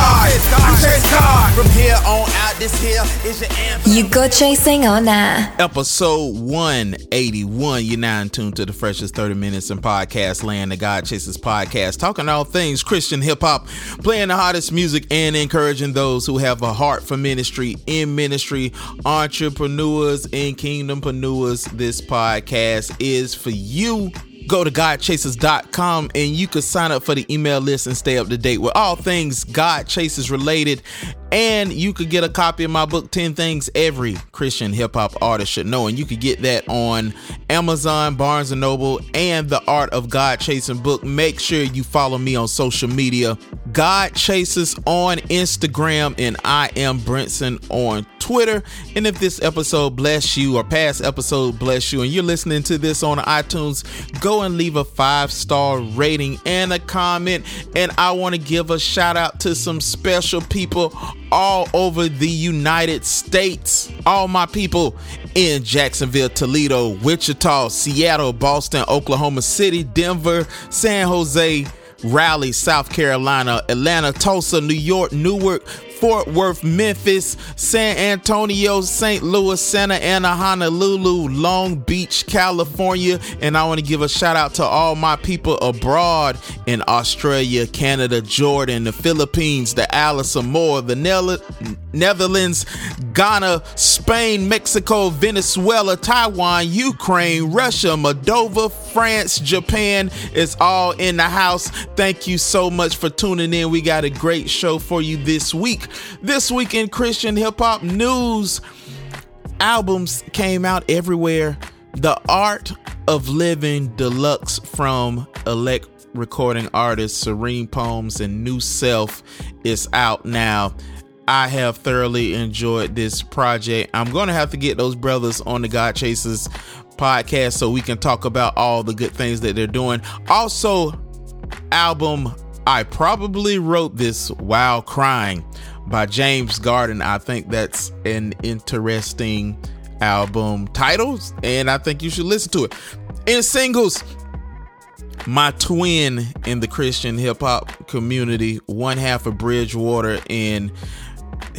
I chase God. From here on out, this here is your anthem. You go chasing on that. Episode 181. You're now in tune to the freshest 30 minutes in podcast land, the God Chasers podcast, talking all things Christian hip hop, playing the hottest music, and encouraging those who have a heart for ministry in ministry, entrepreneurs and kingdompreneurs. This podcast is for you go to godchasers.com and you can sign up for the email list and stay up to date with all things God Chasers related. And you could get a copy of my book, 10 Things Every Christian Hip Hop Artist Should Know. And you could get that on Amazon, Barnes and Noble, and the Art of God Chasing book. Make sure you follow me on social media. God Chasers on Instagram, and I am Brinson on Twitter. And if this episode bless you or past episode bless you, and you're listening to this on iTunes, go and leave a five star rating and a comment. And I want to give a shout out to some special people all over the United States. All my people in Jacksonville, Toledo, Wichita, Seattle, Boston, Oklahoma City, Denver, San Jose, Raleigh, South Carolina, Atlanta, Tulsa, New York, Newark, Fort Worth, Memphis, San Antonio, St. Louis, Santa Ana, Honolulu, Long Beach, California. And I want to give a shout out to all my people abroad in Australia, Canada, Jordan, the Philippines, the Alice Samoa, the Netherlands, Ghana, Spain, Mexico, Venezuela, Taiwan, Ukraine, Russia, Moldova, France, Japan is all in the house. Thank you so much for tuning in. We got a great show for you this week. This week in Christian hip hop news, albums came out everywhere. The Art of Living Deluxe from Elect recording artist Sareem Poems and Newselph is out now. I have thoroughly enjoyed this project. I'm going to have to get those brothers on the God Chasers podcast so we can talk about all the good things that they're doing. Also, album I probably wrote this while crying by James Garden. I think that's an interesting album title, and I think you should listen to it. In singles, my twin in the Christian hip hop community, one half of Bridgewater, and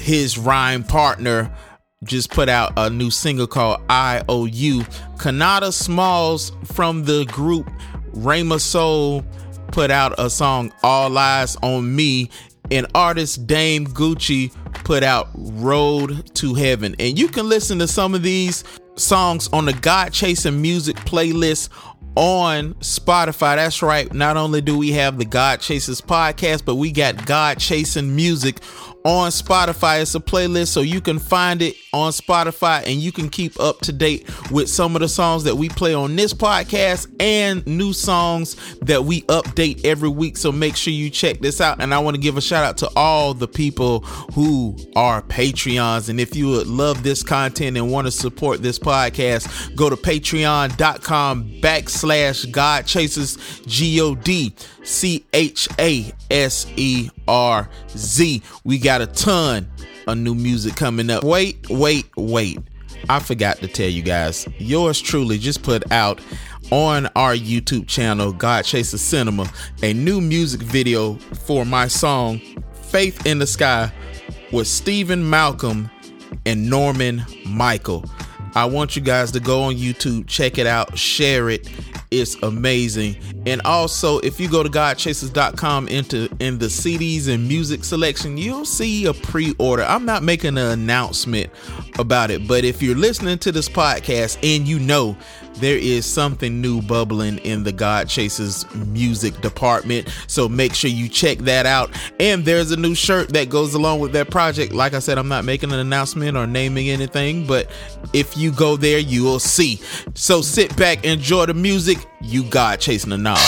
his rhyme partner just put out a new single called IOU. Kanata Smalls from the group Rama Soul put out a song All Eyes on Me and artist Dame Gucci put out Road to Heaven. And you can listen to some of these songs on the God Chasing Music playlist on Spotify. That's right. Not only do we have the God Chasers podcast, but we got God Chasing Music on Spotify. It's a playlist, so you can find it on Spotify and you can keep up to date with some of the songs that we play on this podcast and new songs that we update every week. So make sure you check this out. And I want to give a shout out to all the people who are Patreons. And if you would love this content and want to support this podcast, go to patreon.com backslash God Chasers G O D C H A S E R Z. We got a ton of new music coming up. Wait, wait, wait. I forgot to tell you guys, yours truly just put out on our YouTube channel, God Chaser Cinema, a new music video for my song Faith in the Sky with Stephen Malcolm and Norman Michael. I want you guys to go on YouTube, check it out, share it. It's amazing. And also, if you go to godchasers.com into in the CDs and music selection, you'll see a pre-order. I'm not making an announcement about it, but if you're listening to this podcast and you know there is something new bubbling in the God Chasers music department. So make sure you check that out. And there's a new shirt that goes along with that project. Like I said, I'm not making an announcement or naming anything, but if you go there, you will see. So sit back, enjoy the music. You God chasing the knowledge.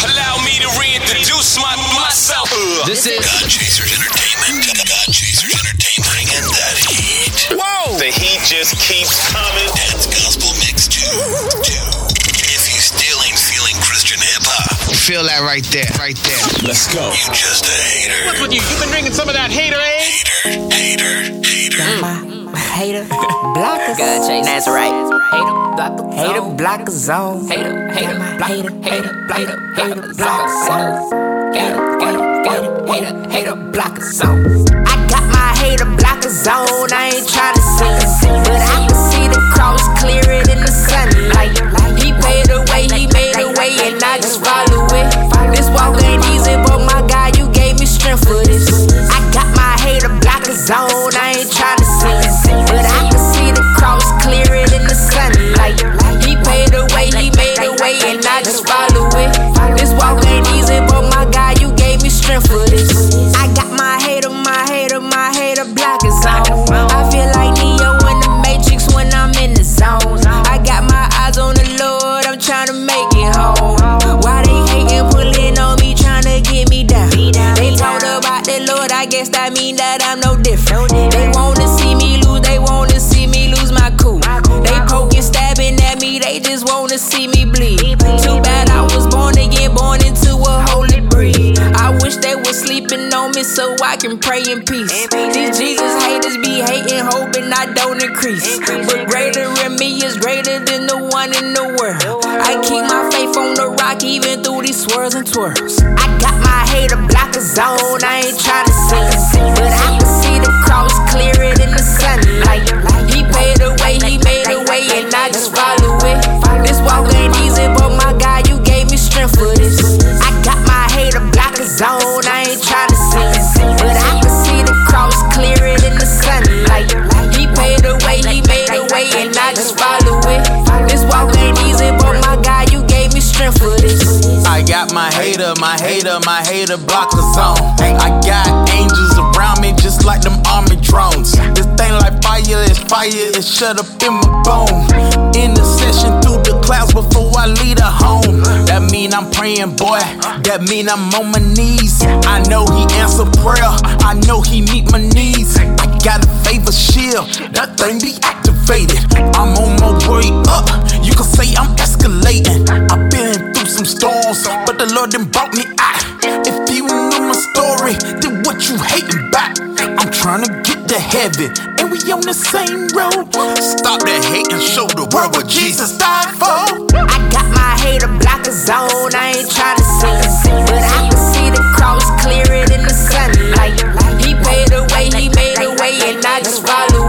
Allow me to reintroduce my, myself. This is God Chasers Entertainment. God Chasers Entertainment. And that heat. Whoa! The heat just keeps coming. If you still ain't feeling Christian hip hop, feel that right there, right there. Let's go. You just a hater. What's with you? You been drinking some of that hater, eh? Hater, hater, hater. Hater blocker. God, Chase. That's right. Hater blocker. Hater blocker zone. Hater, hater, Hater, hater, hater, hater, hater blocker blocker zone. Hater, hater, hater, hater, hater blocker zone. I got my hater blocker zone. I ain't tryna sing, but I see the cross clearer than the sunlight. He paid the way, he made a way, and I just follow it. This walk ain't easy, but my God, you gave me strength for this. I got my hater blocker zone. I ain't tryna can see my hater blocker zone. I got angels around me just like them army drones. This thing like fire, it's fire, it's shut up in my bone. Intercession through the clouds before I leave the home. That mean I'm praying, boy. That mean I'm on my knees. I know he answer prayer. I know he meet my needs. I got a favor shield. That thing be activated. I'm on my way up. You can say I'm escalating. I've been through some storms, but the Lord done brought me out. Heaven, and we on the same road. Stop that hate and show the world what Jesus died for. I got my hater blocker zone, I ain't tryna sing, but I can see the cross clearer than the sunlight. He paid the way, he made a way, and I just follow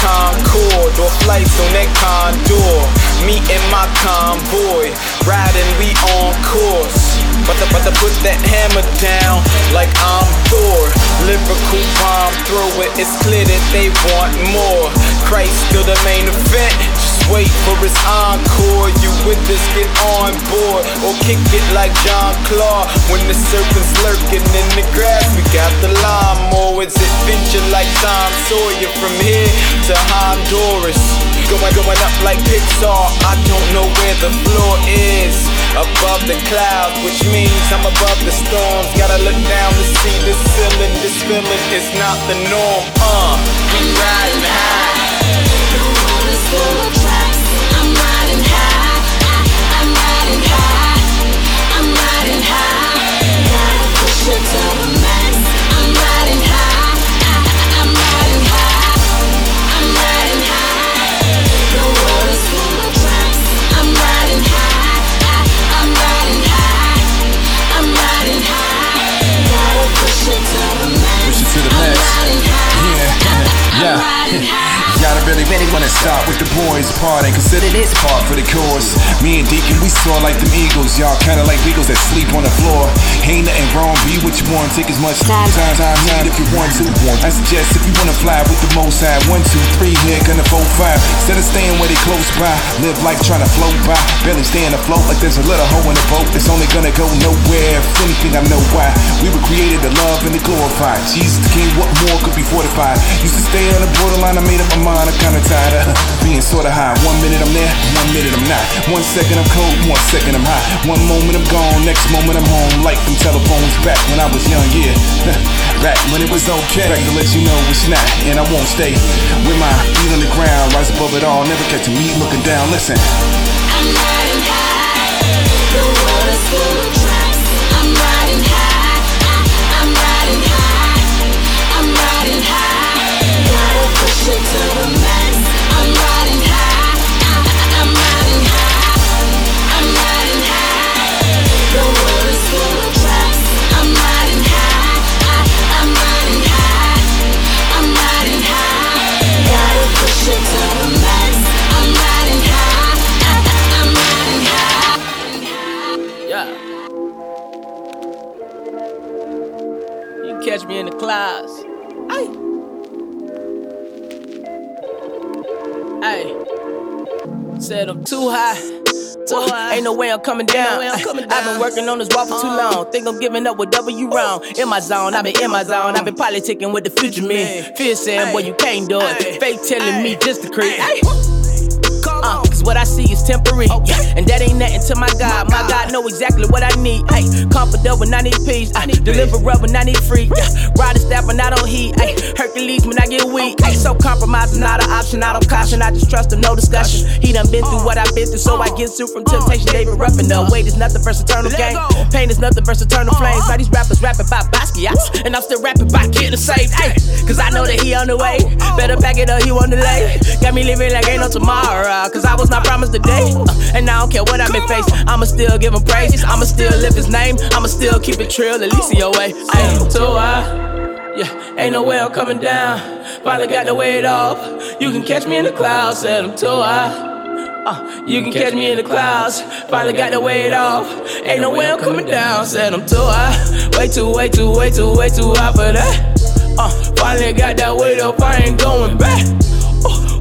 Concorde or flights on that Condor. Me and my convoy, riding, we on course. But to, but to put that hammer down like I'm Thor. Lyrical bomb, it, it's clear that they want more. Christ still the main event. Wait for his encore. You with us, get on board. Or kick it like John Claw. When the serpent's lurking in the grass, we got the lawnmower. It's adventure like Tom Sawyer from here to Honduras. Going, going up like Pixar. I don't know where the floor is. above the clouds, which means I'm above the storms. Gotta look down to see this ceiling. This feeling is not the norm. Uh, we riding high. The world is full Yeah. Y'all really, really wanna stop with the boys' part and consider this part for the course. Me and Deacon, we soar like them eagles. Y'all kinda like beagles that sleep on the floor. Ain't nothing wrong, be what you want, take as much time, time, time, time if you want to. I suggest if you wanna fly with the most high, one, two, three, here, gonna four, five. Instead of staying where they close by, live life trying to float by. Barely staying afloat like there's a little hole in the boat It's only gonna go nowhere. If anything, I know why. We were created to love and to glorify. Jesus the King, what more could be fortified? Used to stay on the borderline, I made up my mind, I'm kinda tired of being sorta high. One minute I'm there, one minute I'm not. One second I'm cold, one second I'm hot. One moment I'm gone, next moment I'm home. Like them telephones back when I was young, yeah. back when it was okay. Back to let you know it's not, and I won't stay. With my feet on the ground, rise above it all. Never catch me looking down. Listen. I'm riding high. The world is full Gotta to the max. Ain't no way I'm coming down. I've been working on this walk for too long. Think I'm giving up with W round. In my zone, I've been in my zone. I've been politicking with the future man. Fear saying, boy, you can't do it. Fake telling me just to creep. Uh, Cause what I see is temporary. Yeah, and that ain't nothing to my God. My God know exactly what I need. Ay, confident when I need peace. I need deliver up when I need free. Yeah, ride a step when I don't heat. Ay, Hercules when I get weak. Ay, so compromising not an option. I don't caution. I just trust him, no discussion. He done been through what I've been through, so I get through from temptation. David Ruffin. The weight is nothing versus eternal game. Pain is nothing versus eternal flames. Now these rappers rapping about Basquiat, and I'm still rapping about getting saved. Ay, Cause I know that he on the way. Better pack it up, he on the lay. Got me living like ain't no tomorrow. Cause I was not promised today. Uh, and I don't care what I may face. I'ma still give him praise. I'ma still lift his name. I'ma still keep it trill, at least in your way. Ay, too high. Yeah, ain't no way I'm coming down. Finally got the weight off. You can catch me in the clouds, said I'm too high. Uh, you can catch me in the clouds. Finally got the weight off. Ain't no way I'm coming down. Said I'm too high. Way too, way too, way too, way too high for that. Uh, finally got that weight up. I ain't going back.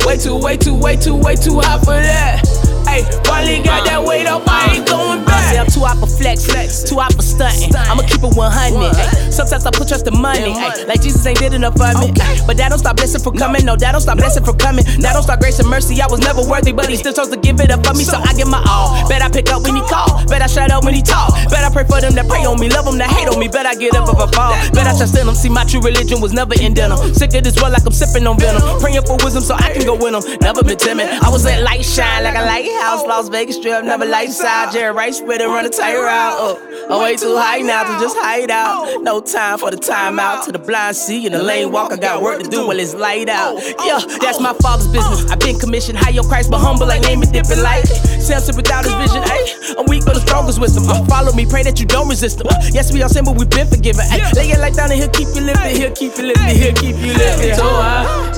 Way too, way too, way too, way too high for that. Hey, finally got that weight up. I ain't going back. I say I'm too out for flex, flex, too out for stunting. I'ma keep it 100. Ay, sometimes I put trust in money. Ay, like Jesus ain't did enough for me. But that don't stop blessing from coming. No, that don't stop blessing from coming. That don't stop grace and mercy. I was never worthy, but he still chose to give it up for me. So I give my all. Bet I pick up when he call. Bet I shut up when he talk. Bet I pray for them that pray on me. Love them that hate on me. Bet I get up if I fall. Bet I trust in them. See, my true religion was never in denim. Sick of this world like I'm sipping on venom. Praying for wisdom so I can go win them. Never been timid. I was let light shine like a lighthouse. Las Vegas strip, never light side. Jerry Rice spread and run a tire out. Oh, I'm way too high now to just hide out. No time for the timeout. To the blind see in the lane walk. I got work to do while it's light out. Yeah, that's my father's business. I've been commissioned high on Christ, but humble like name it different light. Samson without his vision. Ay, I'm weak, but the strongest wisdom. Uh, follow me, pray that you don't resist him. Uh, yes, we all sin, but we've been forgiven. Ay, lay your life down and he'll keep you lifted. He'll keep you lifted. He'll keep you lifted. Too high.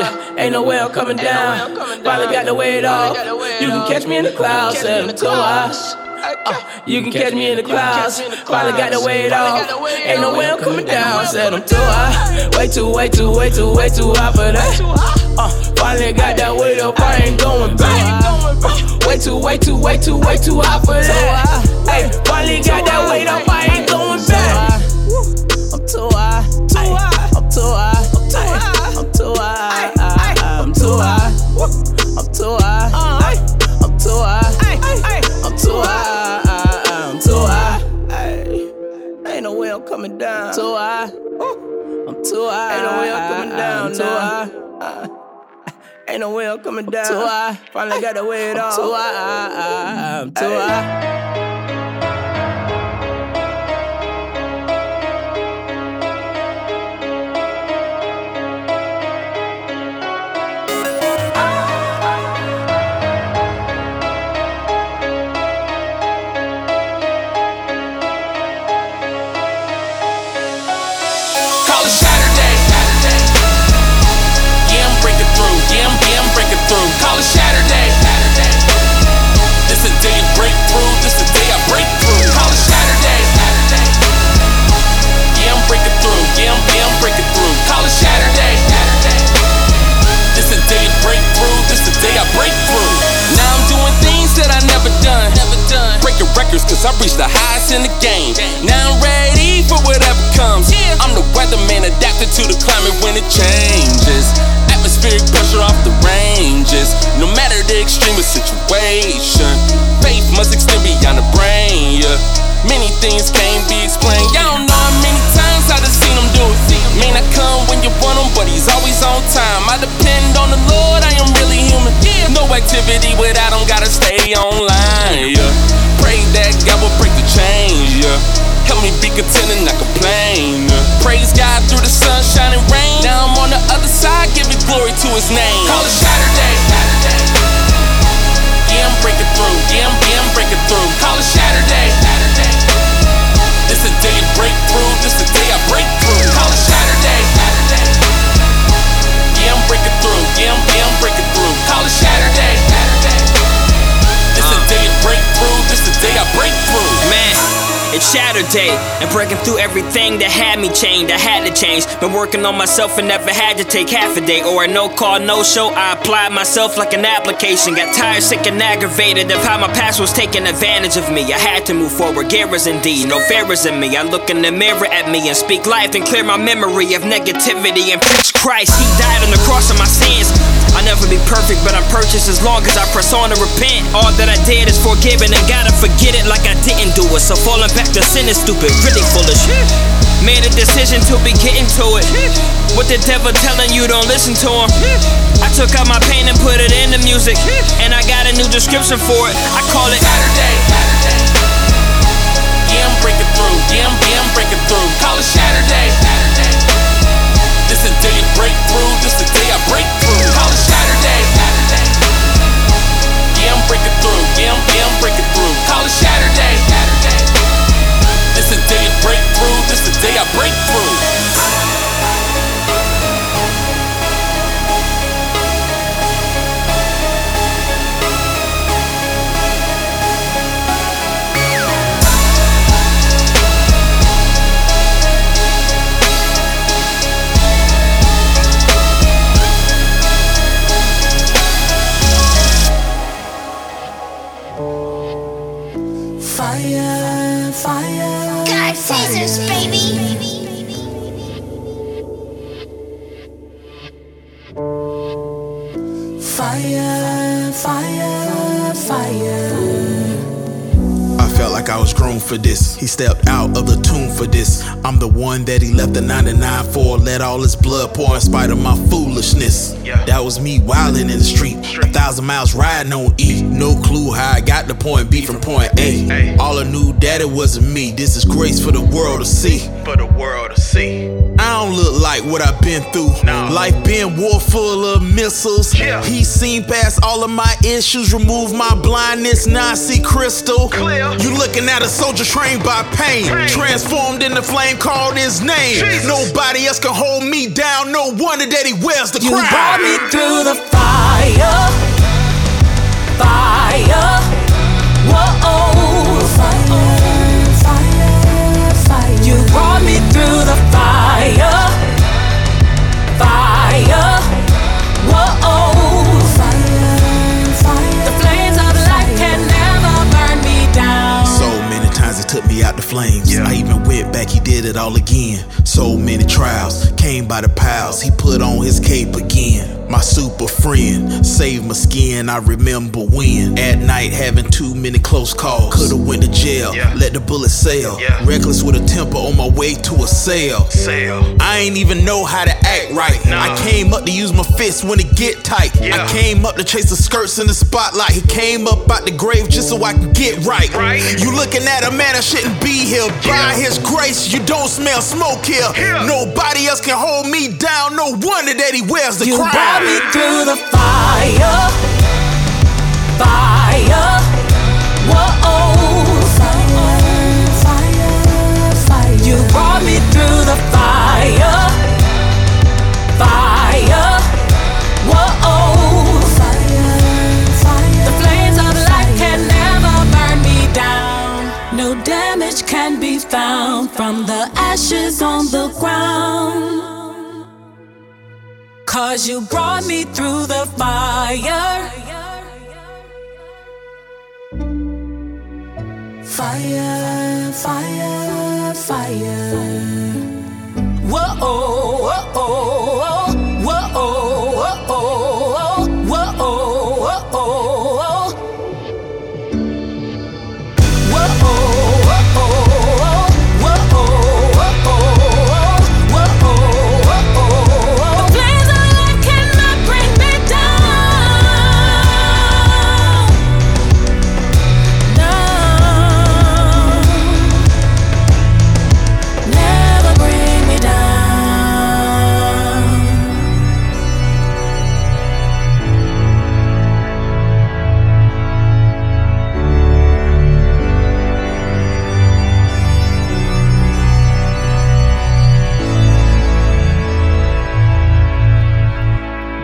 Yeah, ain't no way I'm coming down. Finally got the weight off. You can catch me in the clouds. Said I'm. Uh, you can catch me in the clouds. Finally got the weight off. Ain't no way I'm coming down. Said I'm too high. Way too, way too, way too, way too high for that. Uh, finally got that weight up. I ain't going back. Uh, way too, way too, way too, way too high for that. Hey, finally got that weight up. I ain't going back. I'm too high. Too high. Ain't no way I'm coming down. Too high. Ain't no way I'm coming down. Too high. Finally got to way it all. Too high. I'm too high. Records cause I reached the highest in the game. Now I'm ready for whatever comes. I'm the weatherman adapted to the climate when it changes. Atmospheric pressure off the ranges. No matter the extremest situation, faith must extend beyond the brain. Yeah. Many things can't be explained. Y'all don't know how many times I done seen him do it. May not come when you want him, but he's always on time. I depend on the Lord, I am really human. No activity without him, gotta stay online. Yeah. Pray that God will break the chains. Yeah. Help me be content and not complain. Yeah. Praise God through the sunshine and rain. Now I'm on the other side, giving glory to his name. It's Saturday, and breaking through everything that had me chained. I had to change. Been working on myself and never had to take half a day or a no call, no show. I applied myself like an application. Got tired, sick, and aggravated of how my past was taking advantage of me. I had to move forward, gear is indeed, no fear is in me. I look in the mirror at me and speak life and clear my memory of negativity and preach Christ. He died on the cross of my sins. I'll never be perfect, but I'm purchased as long as I press on to repent. All that I did is forgiven and gotta forget it like I didn't do it. So falling back to sin is stupid, really foolish. Made a decision to be getting to it. What the devil telling you, don't listen to him. I took out my pain and put it in the music, and I got a new description for it. I call it Saturday. Yeah, I'm breaking through. Yeah, I'm, yeah, I'm breaking through. Call it Saturday. This the day you break through. This the day I break through. Call it Saturday. Yeah, I'm breaking through. Yeah, I'm, yeah, I'm breaking through. Call it Saturday. This the day you break through. This the day I break through. Baby. Like I was grown for this. He stepped out of the tomb for this. I'm the one that he left the 99 for. Let all his blood pour in spite of my foolishness. That was me wildin' in the street. A thousand miles riding on E. No clue how I got to point B from point A. All I knew that it wasn't me. This is grace for the world to see. For the world to see. I don't look like what I've been through. Life been war full of missiles. He seen past all of my issues, removed my blindness. Now I see crystal. You looking at a soldier trained by pain, transformed in the flame called his name. Nobody else can hold me down. No wonder that he wears the You crown. brought me through the my skin, I remember when. At night, having too many close calls. Could've went to jail, let the bullet sail. Reckless with a temper on my way to a sale. Sale. I ain't even know how to act right. I came up to use my fists when it get tight. I came up to chase the skirts in the spotlight. He came up out the grave just so I could get right. You looking at a man that shouldn't be here. By his grace, you don't smell smoke here. Nobody else can hold me down. No wonder that he wears the You crown. brought me through the fire, fire. Whoa, fire, fire, fire. You brought me through the fire, fire. Whoa, fire, fire. The flames of light can never burn me down. No damage can be found from the ashes on the ground. Cause you brought me through the fire. Fire, fire, fire. Whoa, whoa,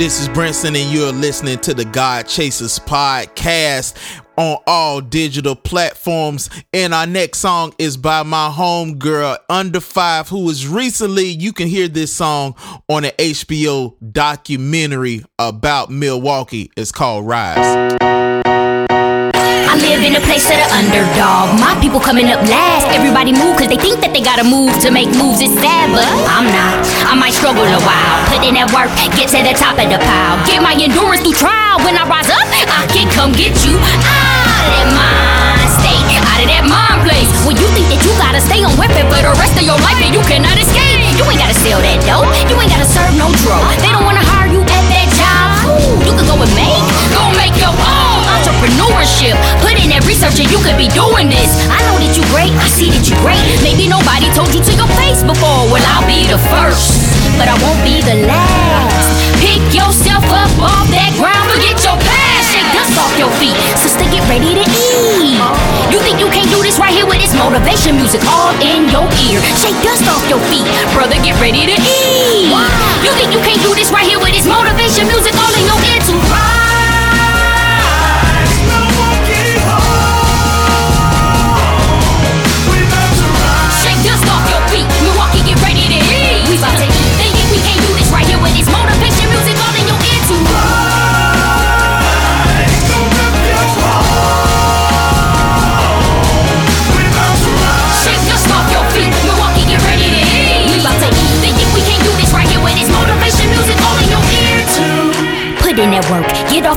This is Brinson, and you're listening to the God Chasers podcast on all digital platforms. And our next song is by my homegirl, Under Five, who was recently, you can hear this song on an HBO documentary about Milwaukee. It's called Rise. I live in a place of the underdog. My people coming up last. Everybody move cause they think that they gotta move to make moves. It's sad, but I'm not. I might struggle a while. Put in that work, get to the top of the pile. Get my endurance through trial. When I rise up, I can come get you out of mind state. Out of that mind place. When you think that you gotta stay on weapon for the rest of your life and you cannot escape. You ain't gotta sell that dope. You ain't gotta serve no drug. They don't wanna hire you at that job. You can go and make, go make your own entrepreneurship. Put in that research and you could be doing this. I know that you great, I see that you great. Maybe nobody told you to your face before. Well, I'll be the first, but I won't be the last. Pick yourself up off that ground, forget your past, shake dust off your feet. Sister, get ready to eat. You think you can't do this right here with this motivation music all in your ear? Shake dust off your feet, brother. Get ready to eat. You think you can't do this right here with this motivation music all in your ear to rise?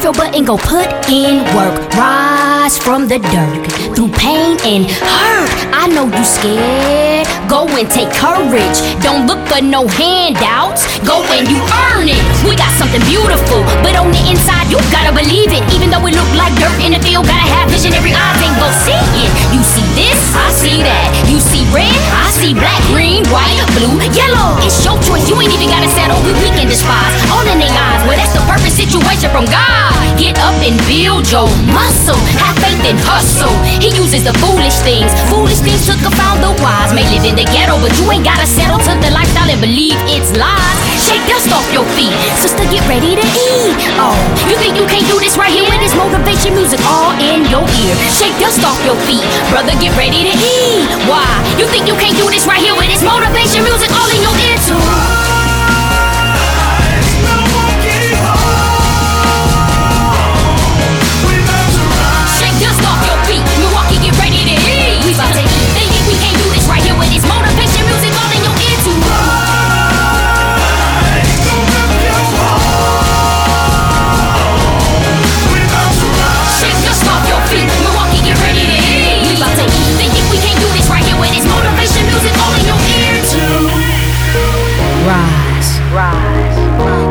Your butt and go put in work. Rise from the dirt through pain and hurt. I know you scared. Go and take courage. Don't look for no handouts. Go and you earn it. We got something beautiful, but on the inside you gotta believe it. Even though it look like dirt in the field, gotta have visionary eyes and go see it. You see this, I see that. You see red, I see black, green, white, blue, yellow. It's your choice. You ain't even gotta settle. We weak and despise. All in their eyes. Well, that's the perfect situation from God. Get up and build your muscle. Have faith and hustle. He uses the foolish things. Foolish things took to confound the wise. May live in the ghetto, but you ain't gotta settle to the lifestyle and believe it's lies. Shake dust off your feet. Sister, get ready to eat. Oh, you think you can't do this right here with this motivation music all in your ear? Shake dust off your feet. Brother, get ready to eat. Why? You think you can't do this right here with this motivation music all in your ear too?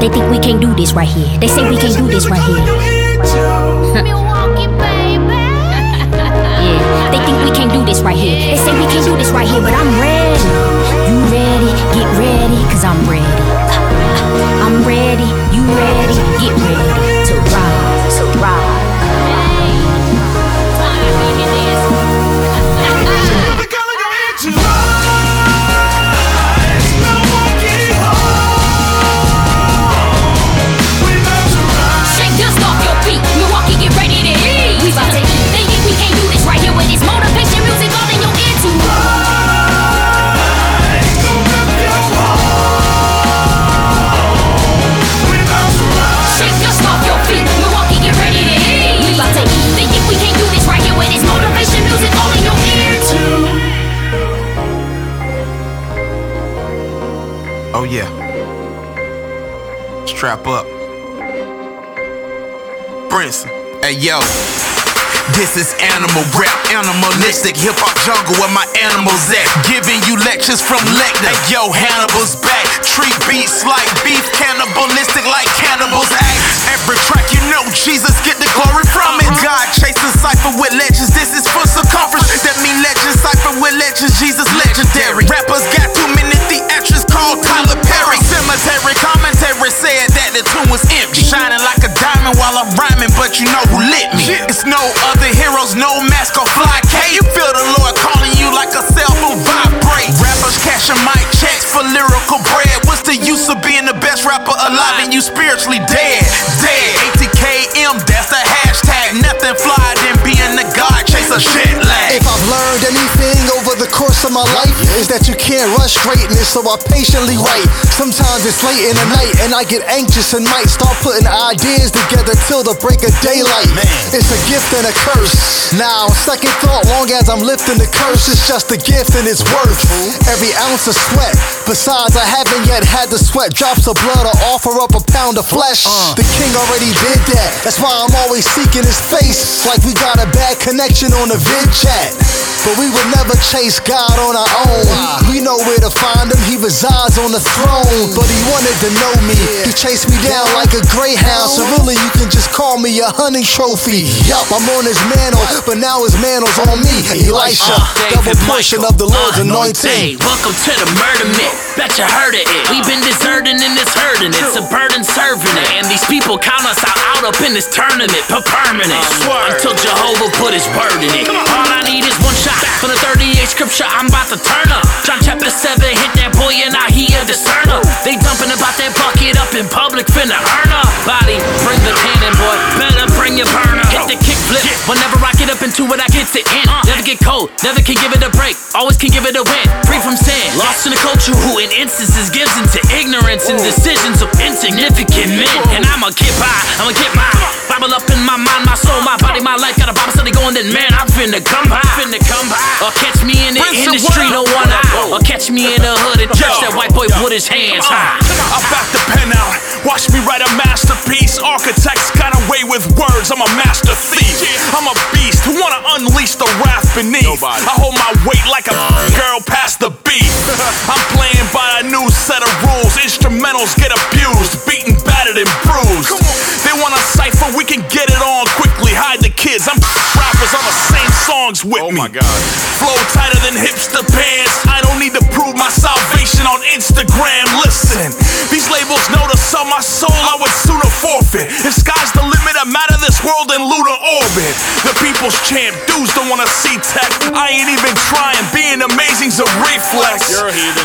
They think we can't do this right here. They say we can't do this right here. Prince. Hey yo. This is animal rap, animalistic hip hop jungle where my animals at. Giving you lectures from Lecter. Hey yo, Hannibal's back. Treat beats like beef, cannibalistic like cannibals act. Every track you know, Jesus get the glory from it. God chase chasing cipher with legends. This is for circumference. That mean legends cipher with legends. Jesus legendary. Rappers got too many theatrics called Tyler Perry. Cemetery commentary said that the tune was empty. Shining like a diamond while I'm rhyming, but you know who lit me. It's no other heroes, no mask or fly K. You feel the Lord calling you like a cell phone vibrate. Rappers cashing mic checks for lyrical bread. What's the use of being the best rapper alive and you spiritually dead? Dead. ATKM, that's the hashtag. Nothing fly than being the God shit lag. If I've learned anything over the course of my life, is that you can't rush greatness, so I patiently wait. Sometimes it's late in the night and I get anxious and might start putting ideas together till the break of daylight. Man. It's a gift and a curse. Now, second thought, long as I'm lifting the curse, it's just a gift and it's worth every ounce of sweat. Besides, I haven't yet had to sweat drops of blood or offer up a pound of flesh. Uh. The king already did that. That's why I'm always seeking his face, like we got a bad connection on the vid chat. But we would never chase God on our own. We know where to find him, he resides on the throne. But he wanted to know me. He chased me down like a greyhound. So really, you can just call me a hunting trophy. Yup, I'm on his mantle, but now his mantle's on me. Elisha, double portion of the Lord's anointing. Welcome to the murder myth. Bet you heard of it. We've been deserting and this hurting. It's a burden serving it. And these people count us out, out up in this tournament for permanent. Until Jehovah put his word in it. All I need is one shot for the 38 scripture. I'm about to turn up. John chapter 7, hit that boy and I he a discerner. They dumping about that bucket up in public, finna earn up. Body, bring the cannon, boy. Better bring your burner. Hit the kick flip. Whenever I get up into it, I get to end. Never get cold, never can give it a break. Always can give it a win. Free from sin. Lost in a culture who in instances gives into ignorance and decisions of insignificant men. And I'ma get by, I'ma get mine. Bible up in my mind, my soul, my body, my life. Got a Bible study going, then man, I'm finna come by. Finna come by. Or catch me in the industry, no one eye. Or catch me in the hood and church, that white boy put his hands high. I back the pen out. Watch me write a masterpiece. Architects got away with words. I'm a master thief. I'm a beast who wanna unleash the wrath beneath. I hold my weight like a girl past the beat. I'm playing by a new set of rules. Instrumentals get abused, beaten, battered, and bruised. They want a cipher, we can get it on quickly. Hide the kids. I'm rappers on the same songs with oh me. Oh my god. Flow tighter than hipster pants. I don't need to prove my salvation on Instagram. Listen, these labels know to sell my soul, I would sooner forfeit. If sky's the limit, I'm out of this world orbit. The people's champ, dudes don't wanna see tech. I ain't even trying, being amazing's a reflex.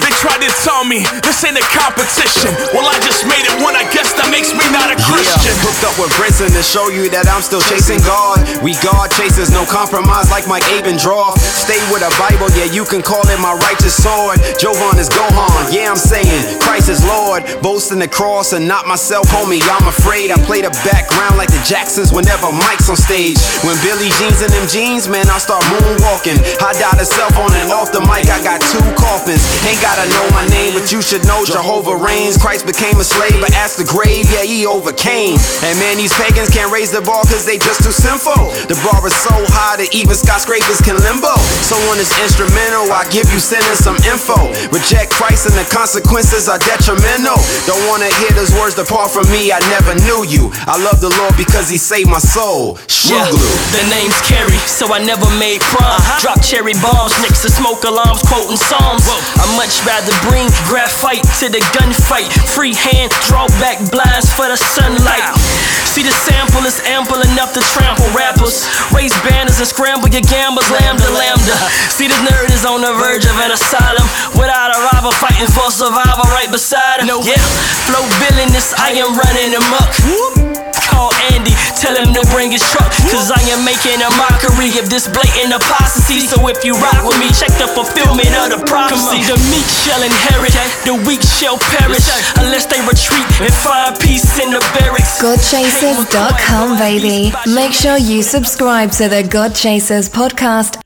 They tried to tell me this ain't a competition. Well, I just made it one, I guess that makes me not a Christian. Yeah, hooked up with Brinson to show you that I'm still chasing God. We God chasers, no compromise like Mike Abendroth. Stay with a Bible, yeah, you can call it my righteous sword. Jovan is Gohan, yeah, I'm saying Christ is Lord. Boasting the cross and not myself, homie. I'm afraid I play the background like the Jacksons whenever Mike's on stage. When Billy Jeans in them jeans, man, I start moonwalking. I died a cell phone and off the mic, I got two coffins. Ain't gotta know my name, but you should know Jehovah reigns. Christ became a slave, but ask the grave, yeah, he overcame. And man, these pagans can't raise the bar cause they just too sinful. The bar is so high that even skyscrapers can limbo. So on this instrumental, I give you sinners some info. Reject Christ and the consequences are detrimental. Don't wanna hear those words depart from me, I never knew you. I love the Lord because he saved my soul. Yeah, name's Kerry, so I never made prom. Drop cherry bombs next to smoke alarms, quoting psalms. I much rather bring graphite to the gunfight. Free hand, draw back blinds for the sunlight. See the sample is ample enough to trample rappers. Raise banners and scramble your gamblers, lambda lambda. See this nerd is on the verge of an asylum. Without a rival fighting for survival right beside him. No. Yeah, flow villainous, I am running him up. Call Andy, tell him to bring his truck. Cause I am making a mockery of this blatant apostasy. So if you rock with me, check the fulfillment of the prophecy. The meek shall inherit, the weak shall perish. Unless they retreat and find peace in the barracks. GodChasers.com, baby. Make sure you subscribe to the God Chasers podcast